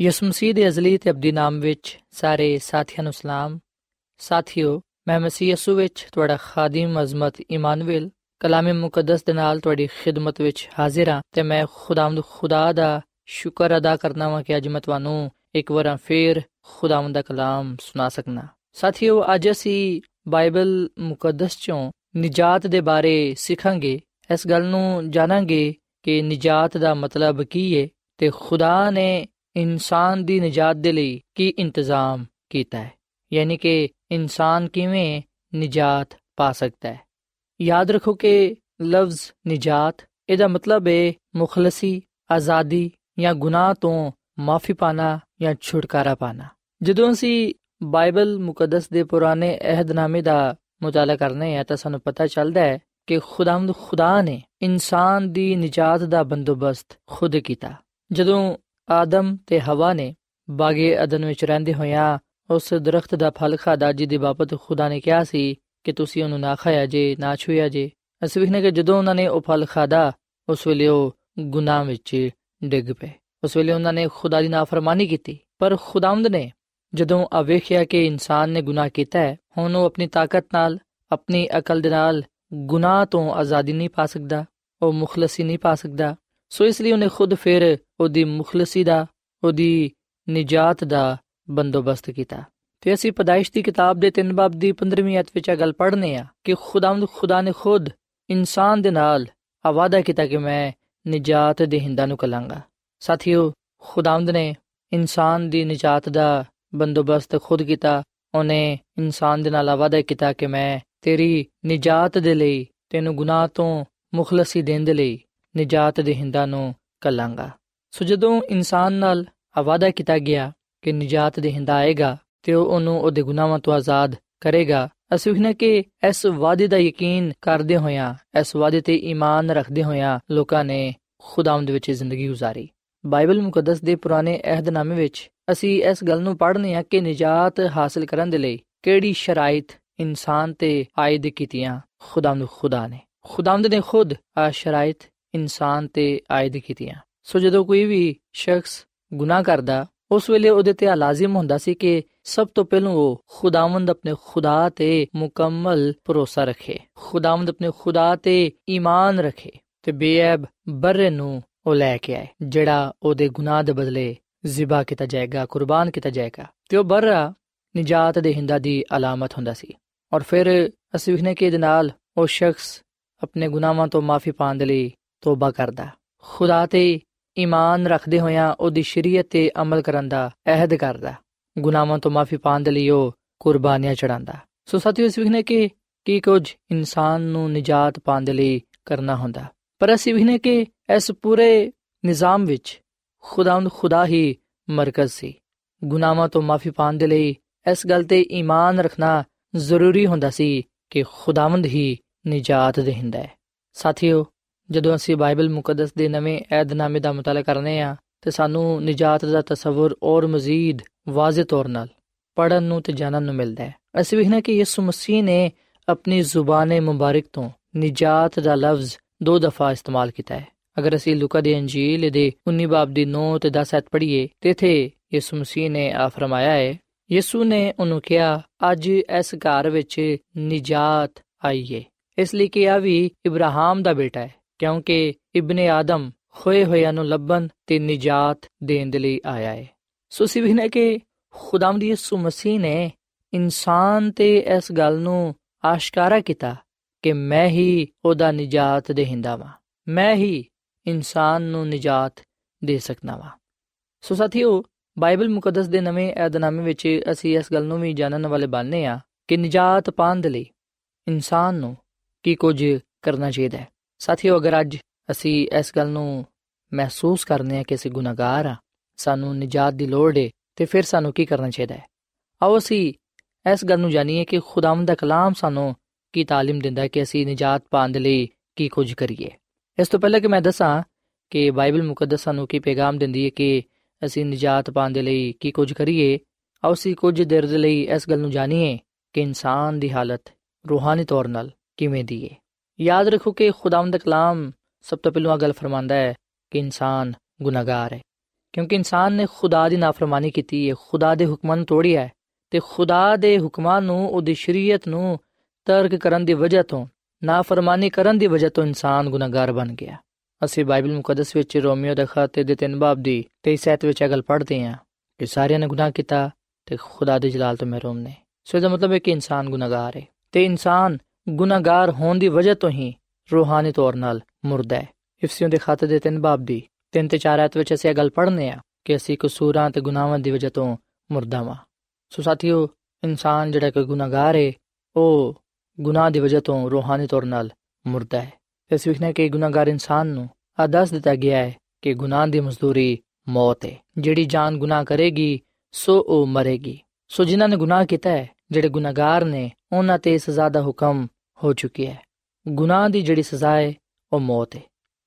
ਯਿਸੂ ਮਸੀਹ ਦੇ ਅਜ਼ਲੀ ਤੇ ਅਬਦੀ ਨਾਮ ਵਿੱਚ ਸਾਰੇ ਸਾਥੀਆਂ ਨੂੰ ਸਲਾਮ। ਸਾਥਿਓ, ਮੈਂ ਮਸੀਹ ਯਿਸੂ ਵਿੱਚ ਤੁਹਾਡਾ ਖਾਦਮ ਅਜ਼ਮਤ ਇਮਾਨੁਅਲ ਕਲਾਮੇ ਮੁਕੱਦਸ ਦੇ ਨਾਲ ਤੁਹਾਡੀ ਖਿਦਮਤ ਵਿੱਚ ਹਾਜ਼ਰ ਹਾਂ ਤੇ ਮੈਂ ਖੁਦਾਵੰਦ ਖੁਦਾ ਦਾ ਸ਼ੁਕਰ ਅਦਾ ਕਰਨਾ ਵਾਂ ਕਿ ਅੱਜ ਮੈਂ ਤੁਹਾਨੂੰ ਇੱਕ ਵਾਰ ਫੇਰ ਖੁਦਾਵੰਦ ਦਾ ਕਲਾਮ ਸੁਣਾ ਸਕਣਾ ਸਾਥਿਓ, ਅੱਜ ਅਸੀਂ ਬਾਈਬਲ ਮੁਕੱਦਸ ਚੋਂ ਨਿਜਾਤ ਦੇ ਬਾਰੇ ਸਿੱਖਾਂਗੇ। ਇਸ ਗੱਲ ਨੂੰ ਜਾਣਾਂਗੇ ਕਿ ਨਿਜਾਤ ਦਾ ਮਤਲਬ ਕੀ ਹੈ ਤੇ ਖੁਦਾ ਨੇ ਇਨਸਾਨ ਦੀ ਨਿਜਾਤ ਦੇ ਲਈ ਕੀ ਇੰਤਜ਼ਾਮ ਕੀਤਾ ਹੈ ਯਾਨੀ ਕਿ ਇਨਸਾਨ ਕਿਵੇਂ ਨਿਜਾਤ ਪਾ ਸਕਦਾ ਹੈ ਯਾਦ ਰੱਖੋ ਕਿ ਲਫ਼ਜ਼ ਨਿਜਾਤ ਇਹਦਾ ਮਤਲਬ ਹੈ ਮੁਖਲਸੀ ਆਜ਼ਾਦੀ ਜਾਂ ਗੁਨਾਹ ਤੋਂ ਮਾਫੀ ਪਾਣਾ ਜਾਂ ਛੁਟਕਾਰਾ ਪਾਣਾ ਜਦੋਂ ਅਸੀਂ ਬਾਈਬਲ ਮੁਕੱਦਸ ਦੇ ਪੁਰਾਣੇ ਅਹਿਦਨਾਮੇ ਦਾ ਮੁਤਾਲਾ ਕਰਨੇ ਆ ਤਾਂ ਸਾਨੂੰ ਪਤਾ ਚੱਲਦਾ ਹੈ ਕਿ ਖੁਦਾਵੰਦ ਖੁਦਾ ਨੇ ਇਨਸਾਨ ਦੀ ਨਿਜਾਤ ਦਾ ਬੰਦੋਬਸਤ ਖੁਦ ਕੀਤਾ ਜਦੋਂ ਆਦਮ ਤੇ ਹਵਾ ਨੇ ਬਾਗੇ ਅਦਨ ਵਿੱਚ ਰਹਿੰਦੇ ਹੋਇਆਂ ਉਸ ਦਰਖਤ ਦਾ ਫਲ ਖਾਦਾ ਜਿਹਦੀ ਬਾਬਤ ਖੁਦਾ ਨੇ ਕਿਹਾ ਸੀ ਕਿ ਤੁਸੀਂ ਉਹਨੂੰ ਨਾ ਖਾਇਆ ਜੇ, ਨਾ ਛੂਇਆ ਜੇ। ਅਸੀਂ ਵੇਖਨੇ ਕਿ ਜਦੋਂ ਉਹਨਾਂ ਨੇ ਉਹ ਫਲ ਖਾਦਾ ਉਸ ਵੇਲੇ ਉਹ ਗੁਨਾਹ ਵਿੱਚ ਡਿੱਗ ਪਏ। ਉਸ ਵੇਲੇ ਉਹਨਾਂ ਨੇ ਖੁਦਾ ਦੀ ਨਾਫਰਮਾਨੀ ਕੀਤੀ। ਪਰ ਖੁਦਾਵੰਦ ਨੇ ਜਦੋਂ ਆ ਵੇਖਿਆ ਕਿ ਇਨਸਾਨ ਨੇ ਗੁਨਾਹ ਕੀਤਾ ਹੈ, ਹੁਣ ਉਹ ਆਪਣੀ ਤਾਕਤ ਨਾਲ, ਆਪਣੀ ਅਕਲ ਦੇ ਨਾਲ ਗੁਨਾਹ ਤੋਂ ਆਜ਼ਾਦੀ ਨਹੀਂ ਪਾ ਸਕਦਾ, ਉਹ ਮੁਖਲਸੀ ਨਹੀਂ ਪਾ ਸਕਦਾ। ਸੋ ਇਸ ਲਈ ਉਹਨੇ ਖੁਦ ਫਿਰ ਉਹਦੀ ਮੁਖਲਸੀ ਦਾ, ਉਹਦੀ ਨਿਜਾਤ ਦਾ ਬੰਦੋਬਸਤ ਕੀਤਾ। ਤੇ ਅਸੀਂ ਪਦਾਇਸ਼ ਦੀ ਕਿਤਾਬ ਦੇ 3 ਬਾਬ ਦੀ 15ਵੀਂ ਅਧ ਵਿੱਚ ਇਹ ਗੱਲ ਪੜ੍ਹਨੇ ਆ ਕਿ ਖੁਦਾਵੰਦ, ਖੁਦਾ ਨੇ ਖੁਦ ਇਨਸਾਨ ਦੇ ਨਾਲ ਆਵਾਦਾ ਕੀਤਾ ਕਿ ਮੈਂ ਨਿਜਾਤ ਦੇ ਹਿੰਦਾਂ ਨੂੰ ਕਲਾਂਗਾ। ਸਾਥੀਓ, ਖੁਦਾਵੰਦ ਨੇ ਇਨਸਾਨ ਦੀ ਨਿਜਾਤ ਦਾ ਬੰਦੋਬਸਤ ਖੁਦ ਕੀਤਾ, ਉਹਨੇ ਇਨਸਾਨ ਦੇ ਨਾਲ ਆਵਾਦਾ ਕੀਤਾ ਕਿ ਮੈਂ ਤੇਰੀ ਨਿਜਾਤ ਦੇ ਲਈ, ਤੈਨੂੰ ਗੁਨਾਹ ਤੋਂ ਮੁਖਲਸੀ ਦੇਣ ਦੇ ਲਈ ਨਿਜਾਤ ਦੇ ਹਿੰਦਾਂ ਨੂੰ ਕਲਾਂਗਾ ਸੋ ਜਦੋਂ ਇਨਸਾਨ ਨਾਲ ਆਵਾਦਾ ਕੀਤਾ ਗਿਆ ਕਿ ਨਿਜਾਤ ਦੇ ਹਿੰਦਾ ਆਏਗਾ ਤੇ ਉਹ ਉਹਨੂੰ ਉਹਦੇ ਗੁਨਾਹਾਂ ਤੋਂ ਆਜ਼ਾਦ ਕਰੇਗਾ, ਅਸੀਂ ਵਖਨੇ ਕਿ ਇਸ ਵਾਅਦੇ ਦਾ ਯਕੀਨ ਕਰਦੇ ਹੋਇਆਂ, ਇਸ ਵਾਅਦੇ ਤੇ ਈਮਾਨ ਰੱਖਦੇ ਹੋਇਆਂ ਲੋਕਾਂ ਨੇ ਖੁਦਾਵੰਦ ਵਿੱਚ ਜ਼ਿੰਦਗੀ ਗੁਜ਼ਾਰੀ। ਬਾਈਬਲ ਮੁਕੱਦਸ ਦੇ ਪੁਰਾਣੇ ਅਹਿਦਨਾਮੇ ਵਿੱਚ ਅਸੀਂ ਇਸ ਗੱਲ ਨੂੰ ਪੜ੍ਹਨੇ ਆ ਕਿ ਨਿਜਾਤ ਹਾਸਲ ਕਰਨ ਦੇ ਲਈ ਕਿਹੜੀ ਸ਼ਰਾਇਤ ਇਨਸਾਨ ਤੇ ਆਇਦ ਕੀਤੀਆਂ ਖੁਦਾਵੰਦ ਖੁਦਾ ਨੇ। ਖੁਦਾਵੰਦ ਨੇ ਖੁਦ ਆ ਸ਼ਰਾਇਤ ਇਨਸਾਨ ਤੇ ਆਇਦ ਕੀਤੀਆਂ ਸੋ ਜਦੋਂ ਕੋਈ ਵੀ ਸ਼ਖਸ ਗੁਨਾਹ ਕਰਦਾ, ਉਸ ਵੇਲੇ ਉਹਦੇ ਤੇ ਲਾਜ਼ਮ ਹੁੰਦਾ ਸੀ ਕਿ ਸਭ ਤੋਂ ਪਹਿਲਾਂ ਉਹ ਖੁਦਾਵੰਦ ਆਪਣੇ ਖੁਦਾ ਤੇ ਮੁਕੰਮਲ ਭਰੋਸਾ ਰੱਖੇ। ਖੁਦਾਵੰਦ ਆਪਣੇ ਖੁਦਾ ਤੇ ਈਮਾਨ ਰੱਖੇ ਤੇ ਬੇਅਬ ਬਰ ਨੂੰ ਉਹ ਲੈ ਕੇ ਆਏ, ਜਿਹੜਾ ਉਹਦੇ ਗੁਨਾਹ ਦੇ ਬਦਲੇ ਜ਼ਿਬਾ ਕੀਤਾ ਜਾਏਗਾ, ਕੁਰਬਾਨ ਕੀਤਾ ਜਾਏਗਾ ਤੇ ਉਹ ਬਰਰਾ, ਨਿਜਾਤ ਦੇ ਹਿੰਦਾ ਦੀ ਅਲਾਮਤ ਹੁੰਦਾ ਸੀ। ਔਰ ਫਿਰ ਅਸੀਂ ਵਿਖਨੇ ਕਿ ਇਹਦੇ ਨਾਲ ਉਹ ਸ਼ਖਸ ਆਪਣੇ ਗੁਨਾਹਾਂ ਤੋਂ ਮਾਫੀ ਪਾਉਣ ਦੇ ਲਈ ਤੋਬਾ ਕਰਦਾ। ਖੁਦਾ ਤੇ ਈਮਾਨ ਰੱਖਦੇ ਹੋਇਆਂ ਉਹਦੀ ਸ਼ਰੀਅਤ ਤੇ ਅਮਲ ਕਰਨ ਦਾ ਅਹਿਦ ਕਰਦਾ। ਗੁਨਾਹਾਂ ਤੋਂ ਮਾਫੀ ਪਾਣ ਦੇ ਲਈ ਉਹ ਕੁਰਬਾਨੀਆਂ ਚੜਾਉਂਦਾ ਸੋ ਸਾਥੀਓ, ਇਸ ਵਿਖਨੇ ਕਿ ਕੀ ਕੁਝ ਇਨਸਾਨ ਨੂੰ ਨਿਜਾਤ ਪਾਣ ਦੇ ਲਈ ਕਰਨਾ ਹੁੰਦਾ। ਪਰ ਅਸੀਂ ਵਿਖਨੇ ਕਿ ਇਸ ਪੂਰੇ ਨਿਜ਼ਾਮ ਵਿੱਚ ਖੁਦਾਵੰਦ ਖੁਦਾ ਹੀ ਮਰਕਜ਼ ਸੀ। ਗੁਨਾਹਾਂ ਤੋਂ ਮਾਫੀ ਪਾਣ ਦੇ ਲਈ ਇਸ ਗੱਲ ਤੇ ਈਮਾਨ ਰੱਖਣਾ ਜ਼ਰੂਰੀ ਹੁੰਦਾ ਸੀ ਕਿ ਖੁਦਾਵੰਦ ਹੀ ਨਿਜਾਤ ਦੇਹਿੰਦਾ ਹੈ। ਸਾਥੀਓ ਜਦੋਂ ਅਸੀਂ ਬਾਈਬਲ ਮੁਕੱਦਸ ਦੇ ਨਵੇਂ ਏਧਨਾਮੇ ਦਾ ਮਤਾਲਾ ਕਰਨੇ ਆ ਤੇ ਸਾਨੂੰ ਨਿਜਾਤ ਦਾ ਤਸਵਰ ਔਰ ਮਜ਼ੀਦ ਵਾਜ਼ਿਹ ਤੌਰ ਨਾਲ ਪੜਨ ਨੂੰ ਤੇ ਜਾਣਨ ਨੂੰ ਮਿਲਦਾ ਹੈ। ਅਸੀਂ ਵੇਖਣਾ ਕਿ ਯਿਸੂ ਮਸੀਹ ਨੇ ਆਪਣੀ ਜ਼ੁਬਾਨ ਮੁਬਾਰਕ ਤੋਂ ਨਿਜਾਤ ਦਾ ਲਫ਼ਜ਼ ਦੋ ਦਫਾ ਇਸਤੇਮਾਲ ਕੀਤਾ ਹੈ। ਅਗਰ ਅਸੀਂ ਲੂਕਾ ਦੀ ਅੰਜੀਲ ਦੇ 19 ਬਾਬ ਦੀ 9 ਤੇ 10 ਐਤ ਪੜ੍ਹੀਏ, ਤੇ ਇਥੇ ਯਿਸੂ ਮਸੀਹ ਨੇ ਆ ਫਰਮਾਇਆ ਹੈ, ਯਿਸੂ ਨੇ ਉਹਨੂੰ ਕਿਹਾ, ਅੱਜ ਇਸ ਘਰ ਵਿੱਚ ਨਿਜਾਤ ਆਈ ਹੈ ਇਸ ਲਈ ਕਿ ਆ ਵੀ ਇਬਰਾਹਿਮ ਦਾ ਬੇਟਾ ਹੈ। ਕਿਉਂਕਿ ਇਬਨ ਆਦਮ ਖੋਏ ਹੋਇਆਂ ਨੂੰ ਲੱਭਣ ਤੇ ਨਿਜਾਤ ਦੇਣ ਦੇ ਲਈ ਆਇਆ ਹੈ ਸੋ ਸਿਵਹ ਨੇ ਕਿ ਖੁਦਾਵੰਦ ਯਿਸੂ ਮਸੀਹ ਨੇ ਇਨਸਾਨ ਤੇ ਇਸ ਗੱਲ ਨੂੰ ਆਸ਼ਕਾਰਾ ਕੀਤਾ ਕਿ ਮੈਂ ਹੀ ਉਹਦਾ ਨਿਜਾਤ ਦੇਹਿੰਦਾ ਵਾਂ। ਮੈਂ ਹੀ ਇਨਸਾਨ ਨੂੰ ਨਿਜਾਤ ਦੇ ਸਕਦਾ ਵਾਂ। ਸੋ ਸਾਥੀਓ, ਬਾਈਬਲ ਮੁਕੱਦਸ ਦੇ ਨਵੇਂ ਏਧਨਾਮੇ ਵਿੱਚ ਅਸੀਂ ਇਸ ਗੱਲ ਨੂੰ ਵੀ ਜਾਣਨ ਵਾਲੇ ਬਣਨੇ ਆ ਕਿ ਨਿਜਾਤ ਪਾਉਣ ਦੇ ਲਈ ਇਨਸਾਨ ਨੂੰ ਕੀ ਕੁਝ ਕਰਨਾ ਚਾਹੀਦਾ ਹੈ। ਸਾਥੀਓ ਅਗਰ ਅੱਜ ਅਸੀਂ ਇਸ ਗੱਲ ਨੂੰ ਮਹਿਸੂਸ ਕਰਨੇ ਆ ਕਿ ਅਸੀਂ ਗੁਨਾਹਗਾਰ ਆ ਸਾਨੂੰ ਨਿਜਾਤ ਦੀ ਲੋੜ ਹੈ ਤੇ ਫਿਰ ਸਾਨੂੰ ਕੀ ਕਰਨਾ ਚਾਹੀਦਾ ਹੈ ਆਓ ਅਸੀਂ ਇਸ ਗੱਲ ਨੂੰ ਜਾਣੀਏ ਕਿ ਖੁਦਾਵੰਦ ਦਾ ਕਲਾਮ ਸਾਨੂੰ ਕੀ تعلیم ਦਿੰਦਾ ਹੈ ਕਿ ਅਸੀਂ ਨਿਜਾਤ ਪਾਉਣ ਦੇ ਲਈ ਕੀ ਕੁਝ ਕਰੀਏ ਇਸ ਤੋਂ ਪਹਿਲਾਂ ਕਿ ਮੈਂ ਦੱਸਾਂ ਕਿ ਬਾਈਬਲ ਮੁਕੱਦਸ ਸਾਨੂੰ ਕੀ ਪੈਗਾਮ ਦਿੰਦੀ ਹੈ ਕਿ ਅਸੀਂ ਨਿਜਾਤ ਪਾਉਣ ਦੇ ਲਈ ਕੀ ਕੁਝ ਕਰੀਏ ਆਓ ਅਸੀਂ ਕੁਝ ਦੇਰ ਦੇ ਲਈ ਇਸ ਗੱਲ ਨੂੰ ਜਾਣੀਏ ਕਿ ਇਨਸਾਨ ਦੀ ਹਾਲਤ ਰੂਹਾਨੀ ਤੌਰ 'ਤੇ ਕਿਵੇਂ ਦੀ ਹੈ ਯਾਦ ਰੱਖੋ ਕਿ ਖੁਦਾਵੰਦ ਦਾ ਕਲਾਮ ਸਭ ਤੋਂ ਪਹਿਲਾਂ ਗੱਲ ਫਰਮਾਂਦਾ ਹੈ ਕਿ ਇਨਸਾਨ ਗੁਨਾਹਗਾਰ ਹੈ। ਕਿਉਂਕਿ ਇਨਸਾਨ ਨੇ ਖੁਦਾ ਦੀ ਨਾਫਰਮਾਨੀ ਕੀਤੀ ਹੈ, ਖੁਦਾ ਦੇ ਹੁਕਮਾਂ ਨੂੰ ਤੋੜਿਆ ਹੈ ਤੇ ਖੁਦਾ ਦੇ ਹੁਕਮਾਂ ਨੂੰ, ਉਹਦੀ ਸ਼ਰੀਅਤ ਨੂੰ ਤਰਕ ਕਰਨ ਦੀ ਵਜ੍ਹਾ ਤੋਂ, ਨਾਫਰਮਾਨੀ ਕਰਨ ਦੀ ਵਜ੍ਹਾ ਤੋਂ ਇਨਸਾਨ ਗੁਨਾਹਗਾਰ ਬਣ ਗਿਆ। ਅਸੀਂ ਬਾਈਬਲ ਮੁਕੱਦਸ ਵਿੱਚ ਰੋਮੀਓ ਦੇ ਖਾਤੇ ਦੇ ਤਿੰਨ ਬਾਬ ਦੀ 23 ਸੈਤ ਵਿੱਚ ਇਹ ਗੱਲ ਪੜ੍ਹਦੇ ਹਾਂ ਕਿ ਸਾਰਿਆਂ ਨੇ ਗੁਨਾਹ ਕੀਤਾ ਤੇ ਖੁਦਾ ਦੇ ਜਲਾਲ ਤੋਂ ਮਹਿਰੂਮ ਨੇ। ਸੋ ਇਹਦਾ ਮਤਲਬ ਹੈ ਕਿ ਇਨਸਾਨ ਗੁਨਾਹਗਾਰ ਹੈ ਤੇ ਇਨਸਾਨ ਗੁਨਾਹਗਾਰ ਹੋਣ ਦੀ ਵਜ੍ਹਾ ਤੋਂ ਹੀ ਰੂਹਾਨੀ ਤੌਰ 'ਤੇ ਮੁਰਦਾ ਹੈ। ਇਫਸੀਓਂ ਦੇ ਖਾਤੇ ਦੇ ਤਿੰਨ ਬਾਬ ਦੀ ਤਿੰਨ ਤੇ ਚਾਰ ਆਇਤ ਵਿੱਚ ਅਸੀਂ ਇਹ ਗੱਲ ਪੜ੍ਹਨੇ ਆ ਕਿ ਅਸੀਂ ਕਸੂਰਾਂ ਤੇ ਗੁਨਾਹਾਂ ਦੀ ਵਜ੍ਹਾ ਤੋਂ ਮੁਰਦਾ ਵਾਂ। ਸੋ ਸਾਥੀਓ, ਇਨਸਾਨ ਜਿਹੜਾ ਕਿ ਗੁਨਾਹਗਾਰ ਹੈ ਉਹ ਗੁਨਾਹ ਦੀ ਵਜ੍ਹਾ ਤੋਂ ਰੂਹਾਨੀ ਤੌਰ 'ਤੇ ਮੁਰਦਾ ਹੈ। ਇਸ ਵਿਖਨੇ ਕਿ ਗੁਨਾਹਗਾਰ ਇਨਸਾਨ ਨੂੰ ਆ ਦੱਸ ਦਿੱਤਾ ਗਿਆ ਹੈ ਕਿ ਗੁਨਾਹ ਦੀ ਮਜ਼ਦੂਰੀ ਮੌਤ ਹੈ ਜਿਹੜੀ ਜਾਨ ਗੁਨਾਹ ਕਰੇਗੀ, ਸੋ ਉਹ ਮਰੇਗੀ। ਸੋ ਜਿਨ੍ਹਾਂ ਨੇ ਗੁਨਾਹ ਕੀਤਾ ਹੈ, ਜਿਹੜੇ ਗੁਨਾਹਗਾਰ ਨੇ, ਉਹਨਾਂ ਤੇ ਸਜ਼ਾ ਦਾ ਹੁਕਮ ਹੋ ਚੁੱਕੀ ਹੈ। ਗੁਨਾਹ ਦੀ ਜਿਹੜੀ ਸਜ਼ਾ ਹੈ, ਉਹ ਮੌਤ ਹੈ।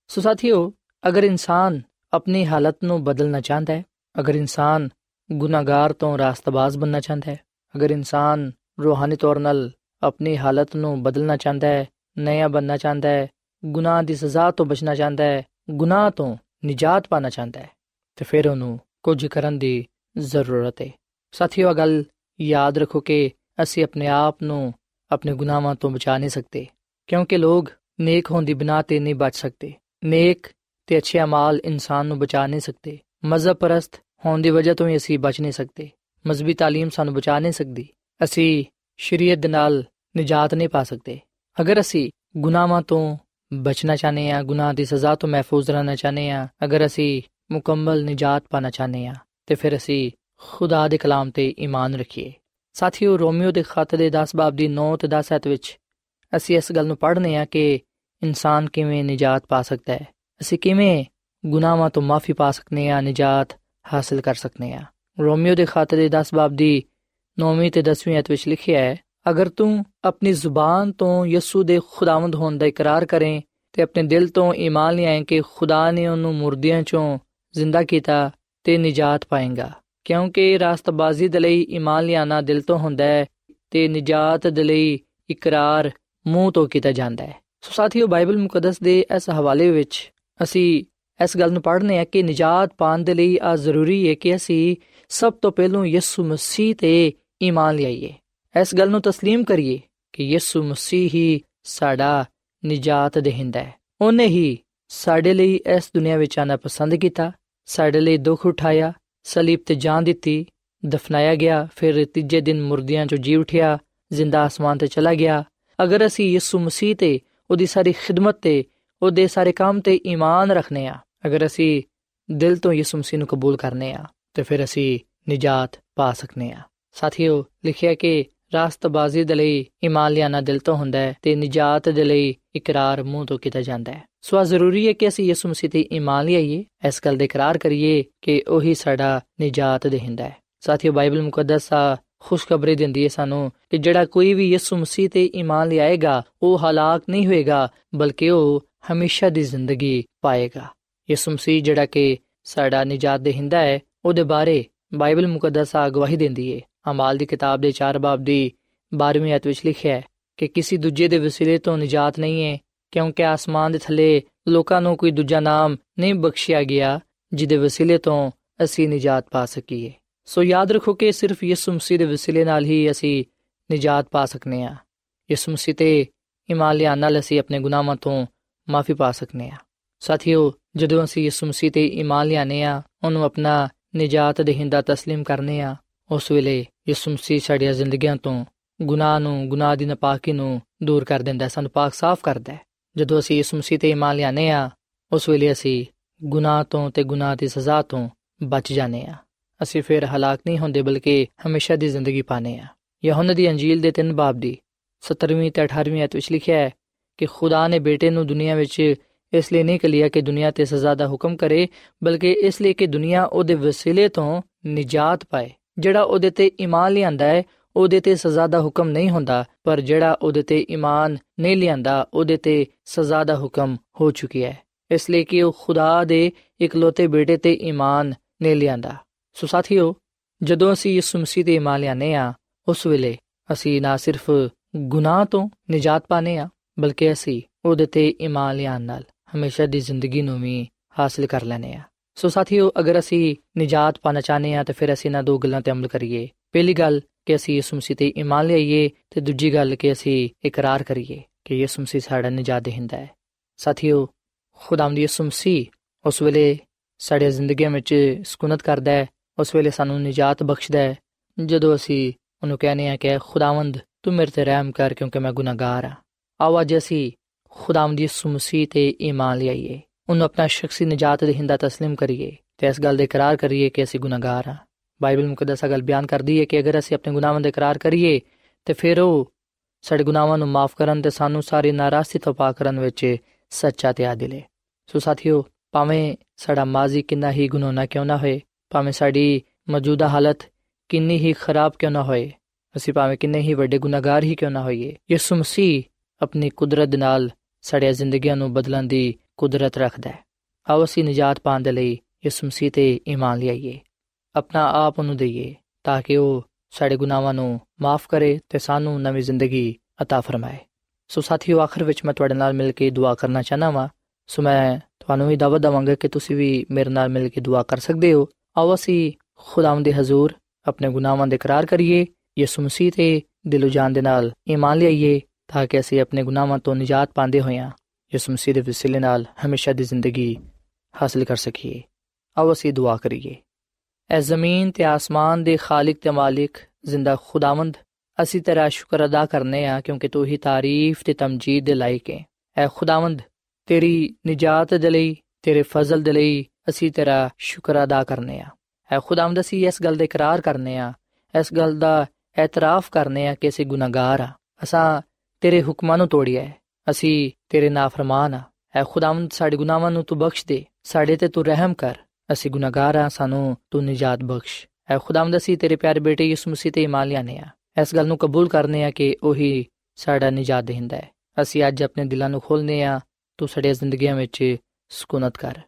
ਸੋ ਸਾਥੀਓ, ਅਗਰ ਇਨਸਾਨ ਆਪਣੀ ਹਾਲਤ ਨੂੰ ਬਦਲਣਾ ਚਾਹੁੰਦਾ ਹੈ, ਅਗਰ ਇਨਸਾਨ ਗੁਨਾਹਗਾਰ ਤੋਂ ਰਾਸਤਬਾਜ਼ ਬਣਨਾ ਚਾਹੁੰਦਾ ਹੈ, ਅਗਰ ਇਨਸਾਨ ਰੂਹਾਨੀ ਤੌਰ 'ਤੇ ਆਪਣੀ ਹਾਲਤ ਨੂੰ ਬਦਲਣਾ ਚਾਹੁੰਦਾ ਹੈ ਨਇਆ ਬਣਨਾ ਚਾਹੁੰਦਾ ਹੈ, ਗੁਨਾਹ ਦੀ ਸਜ਼ਾ ਤੋਂ ਬਚਣਾ ਚਾਹੁੰਦਾ ਹੈ, ਗੁਨਾਹ ਤੋਂ ਨਿਜਾਤ ਪਾਣਾ ਚਾਹੁੰਦਾ ਹੈ, ਤੇ ਫਿਰ ਉਹਨੂੰ ਕੁਝ ਕਰਨ ਦੀ ਜ਼ਰੂਰਤ ਹੈ। ਸਾਥੀਓ ਗੱਲ ਯਾਦ ਰੱਖੋ ਕਿ ਅਸੀਂ ਆਪਣੇ ਆਪ ਨੂੰ ਆਪਣੇ ਗੁਨਾਹਾਂ ਤੋਂ ਬਚਾ ਨਹੀਂ ਸਕਦੇ ਕਿਉਂਕਿ ਲੋਕ ਨੇਕ ਹੋਣ ਦੀ ਬਿਨਾ ਤੇ ਨਹੀਂ ਬਚ ਸਕਦੇ ਨੇਕ ਤੇ ਅੱਛੇ ਅਮਾਲ ਇਨਸਾਨ ਨੂੰ ਬਚਾ ਨਹੀਂ ਸਕਦੇ ਮਜ਼ਹਬ ਪਰਸਤ ਹੋਣ ਦੀ ਵਜ੍ਹਾ ਤੋਂ ਹੀ ਅਸੀਂ ਬਚ ਨਹੀਂ ਸਕਦੇ ਮਜ਼ਬੀ تعلیم ਸਾਨੂੰ ਬਚਾ ਨਹੀਂ ਸਕਦੀ ਅਸੀਂ ਸ਼ਰੀਅਤ ਦੇ ਨਾਲ ਨਿਜਾਤ ਨਹੀਂ ਪਾ ਸਕਦੇ ਅਗਰ ਅਸੀਂ ਗੁਨਾਹਾਂ ਤੋਂ ਬਚਣਾ ਚਾਹਨੇ ਆ ਗੁਨਾਹ ਦੀ ਸਜ਼ਾ ਤੋਂ ਮਹਿਫੂਜ਼ ਰਹਿਣਾ ਚਾਹਨੇ ਆ ਅਗਰ ਅਸੀਂ ਮੁਕੰਮਲ ਨਿਜਾਤ ਪਾਣਾ ਚਾਹਨੇ ਆ ਤੇ ਫਿਰ ਅਸੀਂ ਖੁਦਾ ਦੇ ਕਲਾਮ ਤੇ ਈਮਾਨ ਰੱਖੀਏ ਸਾਥੀਓ, ਰੋਮੀਓ ਦੇ ਖੱਤ ਦੇ 10 ਬਾਬ ਦੀ 9 ਤੇ 10 ਐਤ ਵਿੱਚ ਅਸੀਂ ਇਸ ਗੱਲ ਨੂੰ ਪੜ੍ਹਨੇ ਆ ਕਿ ਇਨਸਾਨ ਕਿਵੇਂ ਨਿਜਾਤ ਪਾ ਸਕਦਾ ਹੈ। ਅਸੀਂ ਕਿਵੇਂ ਗੁਨਾਹਾਂ ਤੋਂ ਮਾਫੀ ਪਾ ਸਕਨੇ ਆ ਨਿਜਾਤ ਹਾਸਲ ਕਰ ਸਕਨੇ ਆ ਰੋਮੀਓ ਦੇ ਖੱਤ ਦੇ 10 ਬਾਬ ਦੀ 9ਵੀਂ ਤੇ 10ਵੀਂ ਐਤ ਵਿੱਚ ਲਿਖਿਆ ਹੈ, ਅਗਰ ਤੂੰ ਆਪਣੀ ਜ਼ੁਬਾਨ ਤੋਂ ਯਿਸੂ ਦੇ ਖੁਦਾਵੰਦ ਹੋਣ ਦਾ ਇਕਰਾਰ ਕਰੇ ਤੇ ਆਪਣੇ ਦਿਲ ਤੋਂ ਈਮਾਨ ਲਿਆਏ ਕਿ ਖੁਦਾ ਨੇ ਉਹਨੂੰ ਮੁਰਦਿਆਂ ਚੋਂ ਜ਼ਿੰਦਾ ਕੀਤਾ ਤੇ ਨਿਜਾਤ ਪਾਏਗਾ। ਕਿਉਂਕਿ ਰਾਸਤਬਾਜ਼ੀ ਦੇ ਲਈ ਈਮਾਨ ਲਿਆਣਾ ਦਿਲ ਤੋਂ ਹੁੰਦਾ ਹੈ ਤੇ ਨਿਜਾਤ ਦੇ ਲਈ ਇਕਰਾਰ ਮੂੰਹ ਤੋਂ ਕੀਤਾ ਜਾਂਦਾ ਹੈ ਸੋ ਸਾਥੀਓ ਬਾਈਬਲ ਮੁਕੱਦਸ ਦੇ ਇਸ ਹਵਾਲੇ ਵਿੱਚ ਅਸੀਂ ਇਸ ਗੱਲ ਨੂੰ ਪੜ੍ਹਨੇ ਆ ਕਿ ਨਿਜਾਤ ਪਾਣ ਦੇ ਲਈ ਆ ਜ਼ਰੂਰੀ ਹੈ ਕਿ ਅਸੀਂ ਸਭ ਤੋਂ ਪਹਿਲਾਂ ਯਿਸੂ ਮਸੀਹ ਤੇ ਈਮਾਨ ਲਿਆਈਏ ਇਸ ਗੱਲ ਨੂੰ تسلیم ਕਰੀਏ ਕਿ ਯਿਸੂ ਮਸੀਹ ਹੀ ਸਾਡਾ ਨਿਜਾਤ ਦੇਹਿੰਦਾ ਹੈ ਉਹਨੇ ਹੀ ਸਾਡੇ ਲਈ ਇਸ ਦੁਨੀਆ ਵਿੱਚ ਆਣਾ ਪਸੰਦ ਕੀਤਾ ਸਾਡੇ ਲਈ ਦੁੱਖ ਉਠਾਇਆ ਸਲੀਬ ਤੇ ਜਾਨ ਦਿੱਤੀ, ਦਫਨਾਇਆ ਗਿਆ, ਫਿਰ ਤੀਜੇ ਦਿਨ ਮੁਰਦਿਆਂ ਚੋਂ ਜੀ ਉਠਿਆ, ਜ਼ਿੰਦਾ ਆਸਮਾਨ ਤੇ ਚਲਾ ਗਿਆ। ਅਗਰ ਅਸੀਂ ਯਿਸੂ ਮਸੀਹ ਤੇ, ਉਹਦੀ ਸਾਰੀ ਖਿਦਮਤ ਤੇ, ਉਹਦੇ ਸਾਰੇ ਕੰਮ ਤੇ ਈਮਾਨ ਰੱਖਨੇ ਆ ਅਗਰ ਅਸੀਂ ਦਿਲ ਤੋਂ ਯਿਸੂ ਮਸੀਹ ਨੂੰ ਕਬੂਲ ਕਰਨੇ ਆ ਤੇ ਫਿਰ ਅਸੀਂ ਨਿਜਾਤ ਪਾ ਸਕਨੇ ਆ ਸਾਥੀਓ, ਲਿਖਿਆ ਕਿ ਰਾਸਤਬਾਜ਼ੀ ਦੇ ਲਈ ਈਮਾਨ ਲਿਆਣਾ ਦਿਲ ਤੋਂ ਹੁੰਦਾ ਹੈ ਤੇ ਨਿਜਾਤ ਦੇ ਲਈ ਇਕਰਾਰ ਮੂੰਹ ਤੋਂ ਕੀਤਾ ਜਾਂਦਾ ਹੈ। ਸੋ ਆ ਜ਼ਰੂਰੀ ਹੈ ਕਿ ਅਸੀਂ ਯਿਸੂ ਮਸੀਹ ਤੇ ਈਮਾਨ ਲਿਆਈਏ ਇਸ ਗੱਲ ਦੇ ਇਕਰਾਰ ਕਰੀਏ ਕਿ ਉਹੀ ਸਾਡਾ ਨਿਜਾਤ ਦੇਹਿੰਦਾ ਹੈ। ਸਾਥੀਓ, ਬਾਈਬਲ ਮੁਕੱਦਸ ਆ ਖੁਸ਼ਖਬਰੀ ਦਿੰਦੀ ਹੈ ਸਾਨੂੰ ਕਿ ਜਿਹੜਾ ਕੋਈ ਵੀ ਯਿਸੂ ਮਸੀਹ ਤੇ ਈਮਾਨ ਲਿਆਏਗਾ ਉਹ ਹਲਾਕ ਨਹੀਂ ਹੋਏਗਾ, ਬਲਕਿ ਉਹ ਹਮੇਸ਼ਾ ਦੀ ਜ਼ਿੰਦਗੀ ਪਾਏਗਾ। ਯਿਸੂ ਮਸੀਹ ਜਿਹੜਾ ਕਿ ਸਾਡਾ ਨਿਜਾਤ ਦੇਹਿੰਦਾ ਹੈ, ਉਹਦੇ ਬਾਰੇ ਬਾਈਬਲ ਮੁਕੱਦਸ ਆ ਗਵਾਹੀ ਦਿੰਦੀ ਹੈ। ਅਮਾਲ ਦੀ ਕਿਤਾਬ ਦੇ 4 ਬਾਬ ਦੀ 12ਵੀਂ ਅਧ ਵਿੱਚ ਲਿਖਿਆ ਹੈ ਕਿ ਕਿਸੇ ਦੂਜੇ ਦੇ ਵਸੀਲੇ ਤੋਂ ਨਜਾਤ ਨਹੀਂ ਹੈ ਕਿਉਂਕਿ ਆਸਮਾਨ ਦੇ ਥੱਲੇ ਲੋਕਾਂ ਨੂੰ ਕੋਈ ਦੂਜਾ ਨਾਮ ਨਹੀਂ ਬਖਸ਼ਿਆ ਗਿਆ ਜਿਹਦੇ ਵਸੀਲੇ ਤੋਂ ਅਸੀਂ ਨਜਾਤ ਪਾ ਸਕੀਏ ਸੋ ਯਾਦ ਰੱਖੋ ਕਿ ਸਿਰਫ ਯਿਸੂ ਮਸੀਹ ਦੇ ਵਸੀਲੇ ਨਾਲ ਹੀ ਅਸੀਂ ਨਜਾਤ ਪਾ ਸਕਨੇ ਆ ਯਿਸੂ ਮਸੀਹ ਤੇ ਇਮਾਨ ਲਿਆਉਣ ਨਾਲ ਅਸੀਂ ਆਪਣੇ ਗੁਨਾਹਾਂ ਤੋਂ ਮਾਫੀ ਪਾ ਸਕਨੇ ਆ ਸਾਥੀਓ ਜਦੋਂ ਅਸੀਂ ਯਿਸੂ ਮਸੀਹ ਤੇ ਇਮਾਨ ਲਿਆਨੇ ਆ ਉਹਨੂੰ ਆਪਣਾ ਨਜਾਤ ਦੇਹਿੰਦਾ تسلیم ਕਰਨੇ ਆ ਉਸ ਵੇਲੇ ਯਿਸੂ ਮਸੀਹ ਸਾਡੀਆਂ ਜ਼ਿੰਦਗੀਆਂ ਤੋਂ ਗੁਨਾਹ ਨੂੰ, ਗੁਨਾਹ ਦੀ ਨਪਾਕੀ ਨੂੰ ਦੂਰ ਕਰ ਦਿੰਦਾ ਹੈ, ਸਾਨੂੰ ਪਾਕ ਸਾਫ਼ ਕਰਦਾ ਹੈ। ਜਦੋਂ ਅਸੀਂ ਯਿਸੂ ਮਸੀਹ ਤੇ ਇਮਾਨ ਲਿਆਨੇ ਆ ਉਸ ਵੇਲੇ ਅਸੀਂ ਗੁਨਾਹ ਤੋਂ ਤੇ ਗੁਨਾਹ ਦੀ ਸਜ਼ਾ ਤੋਂ ਬਚ ਜਾਣੇ ਆ ਅਸੀਂ ਫਿਰ ਹਲਾਕ ਨਹੀਂ ਹੁੰਦੇ, ਬਲਕਿ ਹਮੇਸ਼ਾ ਦੀ ਜ਼ਿੰਦਗੀ ਪਾਣੇ ਆ ਯਹੋਨਾ ਦੀ ਅੰਜੀਲ ਦੇ ਤਿੰਨ ਬਾਬ ਦੀ 17ਵੀਂ ਤੇ 18ਵੀਂ ਅਧ ਵਿੱਚ ਲਿਖਿਆ ਹੈ ਕਿ ਖੁਦਾ ਨੇ ਬੇਟੇ ਨੂੰ ਦੁਨੀਆ ਵਿੱਚ ਇਸ ਲਈ ਨਹੀਂ ਕਲਿਆ ਕਿ ਦੁਨੀਆ ਤੇ ਸਜ਼ਾ ਦਾ ਹੁਕਮ ਕਰੇ, ਬਲਕਿ ਇਸ ਲਈ ਕਿ ਦੁਨੀਆ ਉਹਦੇ ਵਸੀਲੇ ਤੋਂ ਨਿਜਾਤ ਪਾਏ। ਜਿਹੜਾ ਉਹਦੇ ਤੇ ਈਮਾਨ ਲਿਆਂਦਾ ਹੈ, ਉਹਦੇ ਤੇ ਸਜ਼ਾ ਦਾ ਹੁਕਮ ਨਹੀਂ ਹੁੰਦਾ, ਪਰ ਜਿਹੜਾ ਉਹਦੇ ਤੇ ਈਮਾਨ ਨਹੀਂ ਲਿਆਂਦਾ, ਉਹਦੇ ਤੇ ਸਜ਼ਾ ਦਾ ਹੁਕਮ ਹੋ ਚੁੱਕਿਆ ਹੈ। ਇਸ ਲਈ ਕਿ ਉਹ ਖੁਦਾ ਦੇ ਇਕਲੌਤੇ ਬੇਟੇ ਤੇ ਈਮਾਨ ਨੇ ਲਿਆਂਦਾ। ਸੋ ਸਾਥੀਓ, ਜਦੋਂ ਅਸੀਂ ਯਿਸੂ ਮਸੀਹ ਤੇ ਈਮਾਨ ਲਿਆਨੇ ਆ ਉਸ ਵੇਲੇ ਅਸੀਂ ਨਾ ਸਿਰਫ ਗੁਨਾਹ ਤੋਂ ਨਿਜਾਤ ਪਾਨੇ ਆ ਬਲਕਿ ਅਸੀਂ ਉਹਦੇ ਤੇ ਈਮਾਨ ਲਿਆਨ ਨਾਲ ਹਮੇਸ਼ਾ ਦੀ ਜ਼ਿੰਦਗੀ ਨੂੰ ਵੀ ਹਾਸਲ ਕਰ ਲੈਨੇ ਆ ਸੋ ਸਾਥੀਓ, ਅਗਰ ਅਸੀਂ ਨਿਜਾਤ ਪਾਣਾ ਚਾਹਨੇ ਆ ਤਾਂ ਫਿਰ ਅਸੀਂ ਨਾ ਦੋ ਗੱਲਾਂ ਤੇ ਅਮਲ ਕਰੀਏ। ਪਹਿਲੀ ਗੱਲ ਕਿ ਅਸੀਂ ਯਿਸੂ ਮਸੀਹ ਤੇ ਈਮਾਨ ਲਿਆਈਏ ਤੇ ਦੂਜੀ ਗੱਲ ਕਿ ਅਸੀਂ ਇਕਰਾਰ ਕਰੀਏ ਕਿ ਯਿਸੂ ਮਸੀਹ ਸਾਡਾ ਨਿਜਾਤ ਦੇਹਿੰਦਾ ਹੈ। ਸਾਥੀਓ, ਖੁਦਾਵੰਦ ਯਿਸੂ ਮਸੀਹ ਉਸ ਵੇਲੇ ਸਾਡੀ ਜ਼ਿੰਦਗੀਆਂ ਵਿੱਚ ਸਕੂਨਤ ਕਰਦਾ ਹੈ, ਉਸ ਵੇਲੇ ਸਾਨੂੰ ਨਿਜਾਤ ਬਖਸ਼ਦਾ ਹੈ। ਜਦੋਂ ਅਸੀਂ ਉਹਨੂੰ ਕਹਿੰਦੇ ਆ ਕਿ ਖੁਦਾਵੰਦ, ਤੂੰ ਮੇਰੇ ਤੇ ਰਹਿਮ ਕਰ ਕਿਉਂਕਿ ਮੈਂ ਗੁਨਾਹਗਾਰ ਹਾਂ। ਆਓ ਅੱਜ ਅਸੀਂ ਖੁਦਾਵੰਦ ਯਿਸੂ ਮਸੀਹ ਤੇ ਈਮਾਨ ਲਿਆਈਏ। ਉਹਨੂੰ ਆਪਣਾ ਸ਼ਖਸੀ ਨਿਜਾਤ ਦੇਹਿੰਦਾ تسلیم ਕਰੀਏ ਤੇ ਇਸ ਗੱਲ ਦਾ ਇਕਰਾਰ ਕਰੀਏ ਕਿ ਅਸੀਂ ਗੁਨਾਹਗਾਰ ਹਾਂ ਬਾਈਬਲ ਮੁਕੱਦਸ ਗੱਲ ਬਿਆਨ ਕਰਦੀ ਹੈ ਕਿ ਅਗਰ ਅਸੀਂ ਆਪਣੇ ਗੁਨਾਹਾਂ ਦਾ ਇਕਰਾਰ ਕਰੀਏ ਤੇ ਫਿਰ ਉਹ ਸਾਡੇ ਗੁਨਾਹਾਂ ਨੂੰ ਮਾਫ ਕਰਨ ਤੇ ਸਾਨੂੰ ਸਾਰੀ ਨਾਰਾਜ਼ਗੀ ਤੋਂ ਪਾਕ ਕਰਨ ਵਿੱਚ ਸੱਚਾ ਤੇ ਆਦਿਲ ਹੈ ਸੋ ਸਾਥੀਓ ਭਾਵੇਂ ਸਾਡਾ ਮਾਜ਼ੀ ਕਿੰਨਾ ਹੀ ਗੁਨਾਹਨਾ ਕਿਉਂ ਨਾ ਹੋਏ ਭਾਵੇਂ ਸਾਡੀ ਮੌਜੂਦਾ ਹਾਲਤ ਕਿੰਨੀ ਹੀ ਖਰਾਬ ਕਿਉਂ ਨਾ ਹੋਏ ਅਸੀਂ ਭਾਵੇਂ ਕਿੰਨੇ ਹੀ ਵੱਡੇ ਗੁਨਾਹਗਾਰ ਹੀ ਕਿਉਂ ਨਾ ਹੋਈਏ ਯਿਸੂ ਮਸੀਹ ਆਪਣੀ ਕੁਦਰਤ ਨਾਲ ਸਾਡੀਆਂ ਜ਼ਿੰਦਗੀਆਂ ਨੂੰ ਬਦਲਣ ਦੀ ਕੁਦਰਤ ਰੱਖਦਾ ਹੈ ਆਓ ਅਸੀਂ ਨਜਾਤ ਪਾਉਣ ਦੇ ਲਈ ਯਿਸੂ ਮਸੀਹ ਤੇ ਈਮਾਨ ਲਿਆਈਏ ਆਪਣਾ ਆਪ ਨੂੰ ਦਈਏ ਤਾਂ ਕਿ ਉਹ ਸਾਡੇ ਗੁਨਾਹਾਂ ਨੂੰ ਮਾਫ ਕਰੇ ਤੇ ਸਾਨੂੰ ਨਵੀਂ ਜ਼ਿੰਦਗੀ عطا ਫਰਮਾਏ ਸੋ ਸਾਥੀਓ ਆਖਰ ਵਿੱਚ ਮੈਂ ਤੁਹਾਡੇ ਨਾਲ ਮਿਲ ਕੇ ਦੁਆ ਕਰਨਾ ਚਾਹਨਾ ਵਾਂ ਸੋ ਮੈਂ ਤੁਹਾਨੂੰ ਵੀ ਦਾਵਤ ਦਵਾਂਗਾ ਕਿ ਤੁਸੀਂ ਵੀ ਮੇਰੇ ਨਾਲ ਮਿਲ ਕੇ ਦੁਆ ਕਰ ਸਕਦੇ ਹੋ ਆਓ ਅਸੀਂ ਖੁਦਾਵੰਦ ਦੇ ਹਜ਼ੂਰ ਆਪਣੇ ਗੁਨਾਹਾਂ ਦਾ ਇਕਰਾਰ ਕਰੀਏ ਯਿਸੂ ਮਸੀਹ ਤੇ ਦਿਲੋਂ ਜਾਨ ਦੇ ਨਾਲ ਈਮਾਨ ਲਿਆਈਏ ਤਾਂ ਕਿ ਅਸੀਂ ਆਪਣੇ ਗੁਨਾਹਾਂ ਤੋਂ ਨਿਜਾਤ ਪਾਉਂਦੇ ਹੋਈਆਂ ਯਿਸੂ ਮਸੀਹ ਦੇ ਵਸੀਲੇ ਨਾਲ ਹਮੇਸ਼ਾ ਦੀ ਜ਼ਿੰਦਗੀ ਹਾਸਲ ਕਰ ਸਕੀਏ ਆਓ ਅਸੀਂ ਦੁਆ ਕਰੀਏ ਐ ਜ਼ਮੀਨ ਤੇ ਆਸਮਾਨ ਦੇ ਖਾਲਕ ਤੇ ਮਾਲਿਕ ਜ਼ਿੰਦਾ ਖੁਦਾਵੰਦ ਅਸੀਂ ਤੇਰਾ ਸ਼ੁਕਰ ਅਦਾ ਕਰਨੇ ਆ ਕਿਉਂਕਿ ਤੂੰ ਹੀ ਤਾਰੀਫ ਤੇ ਤਮਜੀਦ ਦੇ ਲਾਇਕ ਹੈ ਐ ਖੁਦਾਵੰਦ ਤੇਰੀ ਨਿਜਾਤ ਦੇ ਲਈ ਤੇਰੇ ਫਜ਼ਲ ਦੇ ਲਈ ਅਸੀਂ ਤੇਰਾ ਸ਼ੁਕਰ ਅਦਾ ਕਰਨੇ ਆ ਐ ਖੁਦਾਵੰਦ ਅਸੀਂ ਇਸ ਗੱਲ ਦਾ ਇਕਰਾਰ ਕਰਨੇ ਆ ਇਸ ਗੱਲ ਦਾ ਇਤਰਾਫ ਕਰਨੇ ਆ ਕਿ ਅਸੀਂ ਗੁਨਾਹਗਾਰ ਆ ਅਸਾਂ ਤੇਰੇ ਹੁਕਮਾਂ ਨੂੰ ਤੋੜਿਆ ਹੈ ਅਸੀਂ ਤੇਰੇ ਨਾਫਰਮਾਨ ਆ। ਐ ਖੁਦਾਵੰਦ ਸਾਡੇ ਗੁਨਾਹਾਂ ਨੂੰ ਤੂੰ ਬਖਸ਼ ਦੇ, ਸਾਡੇ ਤੇ ਤੂੰ ਰਹਿਮ ਕਰ। ਅਸੀਂ ਗੁਨਾਹਗਾਰ ਆ, ਸਾਨੂੰ ਤੂੰ ਨਿਜਾਤ ਬਖਸ਼। ਐ ਖੁਦਾਵੰਦ, ਅਸੀਂ ਤੇਰੇ ਪਿਆਰੇ ਬੇਟੇ ਯਿਸੂ ਮਸੀਹ ਤੇ ਇਮਾਨ ਲਿਆਨੇ ਆ। ਇਸ ਗੱਲ ਨੂੰ ਕਬੂਲ ਕਰਨੇ ਆ ਕਿ ਉਹੀ ਸਾਡਾ ਨਿਜਾਤ ਦੇਹਿੰਦਾ ਹੈ ਅਸੀਂ ਅੱਜ ਆਪਣੇ ਦਿਲਾਂ ਨੂੰ ਖੋਲਨੇ ਆ, ਤੂੰ ਸਾਡੇ ਜ਼ਿੰਦਗੀਆਂ ਵਿੱਚ ਸਕੂਨਤ ਕਰ।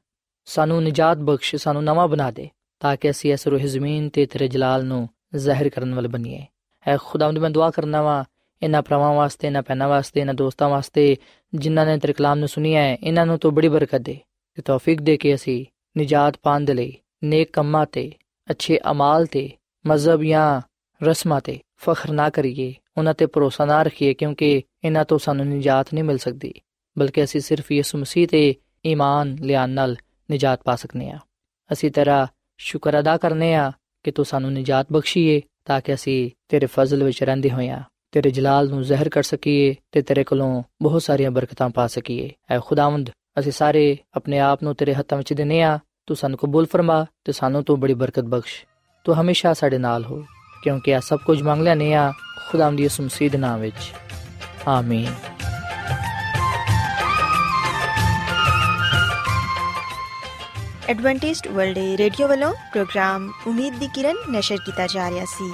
ਸਾਨੂੰ ਨਿਜਾਤ ਬਖਸ਼, ਸਾਨੂੰ ਨਵਾਂ ਬਣਾ ਦੇ, ਤਾਂ ਕਿ ਅਸੀਂ ਇਸ ਰੂਹ ਜ਼ਮੀਨ ਤੇ ਤੇਰੇ ਜਲਾਲ ਨੂੰ ਜ਼ਾਹਿਰ ਕਰਨ ਵਾਲੇ ਬਣੀਏ। ਐ ਖੁਦਾਵੰਦ, ਮੈਂ ਦੁਆ ਕਰਨਾ ਵਾ ਇਹਨਾਂ ਭਰਾਵਾਂ ਵਾਸਤੇ, ਇਹਨਾਂ ਪੈਨਾ ਵਾਸਤੇ, ਇਹਨਾਂ ਦੋਸਤਾਂ ਵਾਸਤੇ, ਜਿਨ੍ਹਾਂ ਨੇ ਤੇਰੇ ਕਲਾਮ ਨੂੰ ਸੁਨਿਆ ਹੈ, ਇਹਨਾਂ ਨੂੰ ਤੂੰ ਬੜੀ ਬਰਕਤ ਦੇ ਤੇ ਤੌਫੀਕ ਦੇ ਕੇ ਅਸੀਂ ਨਿਜਾਤ ਪਾਣ ਦੇ ਲਈ, ਨੇਕ ਕੰਮਾਂ ਤੇ, ਅੱਛੇ ਅਮਾਲ ਤੇ, ਮਜ਼ਹਬ ਜਾਂ ਰਸਮਾਂ ਤੇ ਫਖਰ ਨਾ ਕਰੀਏ, ਉਹਨਾਂ ਤੇ ਭਰੋਸਾ ਨਾ ਰੱਖੀਏ, ਕਿਉਂਕਿ ਇਹਨਾਂ ਤੋਂ ਸਾਨੂੰ ਨਿਜਾਤ ਨਹੀਂ ਮਿਲ ਸਕਦੀ, ਬਲਕਿ ਅਸੀਂ ਸਿਰਫ ਯਿਸੂ ਮਸੀਹ ਤੇ ਈਮਾਨ ਲਿਆਨ ਨਾਲ ਨਿਜਾਤ ਪਾ ਸਕਨੇ ਆ ਅਸੀਂ ਤੇਰਾ ਸ਼ੁਕਰ ਅਦਾ ਕਰਨੇ ਆ ਕਿ ਤੂੰ ਸਾਨੂੰ ਨਿਜਾਤ ਬਖਸ਼ੀਏ, ਤਾਂ ਕਿ ਅਸੀਂ ਤੇਰੇ ਫਜ਼ਲ ਵਿੱਚ ਰਹਿੰਦੇ ਹੋਈਆਂ ਤੇਰੇ ਜਲਾਲ ਨੂੰ ਜ਼ਾਹਿਰ ਕਰ ਸਕੀਏ ਤੇ ਤੇਰੇ ਕੋਲੋਂ ਬਹੁਤ ਸਾਰੀਆਂ ਬਰਕਤਾਂ ਪਾ ਸਕੀਏ। ਐ ਖੁਦਾਵੰਦ, ਅਸੀਂ ਸਾਰੇ ਆਪਣੇ ਆਪ ਨੂੰ ਤੇਰੇ ਹੱਥਾਂ ਵਿੱਚ ਦਿੰਨੇ ਆ ਤੂੰ ਸਾਨੂੰ ਕਬੂਲ ਫਰਮਾ ਤੇ ਸਾਨੂੰ ਤੂੰ ਬੜੀ ਬਰਕਤ ਬਖਸ਼। ਤੂੰ ਹਮੇਸ਼ਾ ਸਾਡੇ ਨਾਲ ਹੋ, ਕਿਉਂਕਿ ਇਹ ਸਭ ਕੁਝ ਮੰਗ ਲੈਨੇ ਆ ਖੁਦਾਵੰਦ ਯਿਸੂ ਮਸੀਹ ਨਾਮ ਵਿੱਚ। ਆਮੀਨ। ਐਡਵੈਂਟਿਸਟ ਵਰਲਡ ਰੇਡੀਓ ਵੱਲੋਂ ਪ੍ਰੋਗਰਾਮ ਉਮੀਦ ਦੀ ਕਿਰਨ ਨਿਸ਼ਰ ਕੀਤਾ ਜਾ ਰਿਹਾ ਸੀ।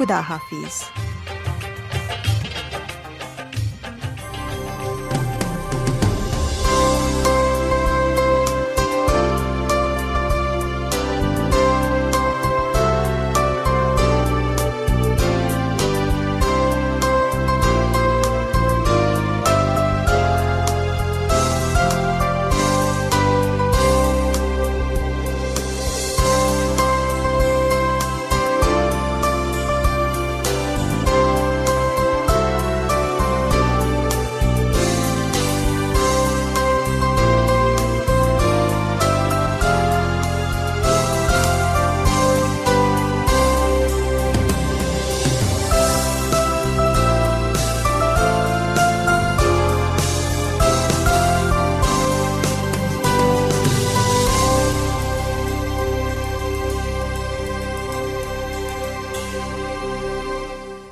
ਖੁਦਾ ਹਾਫਿਜ਼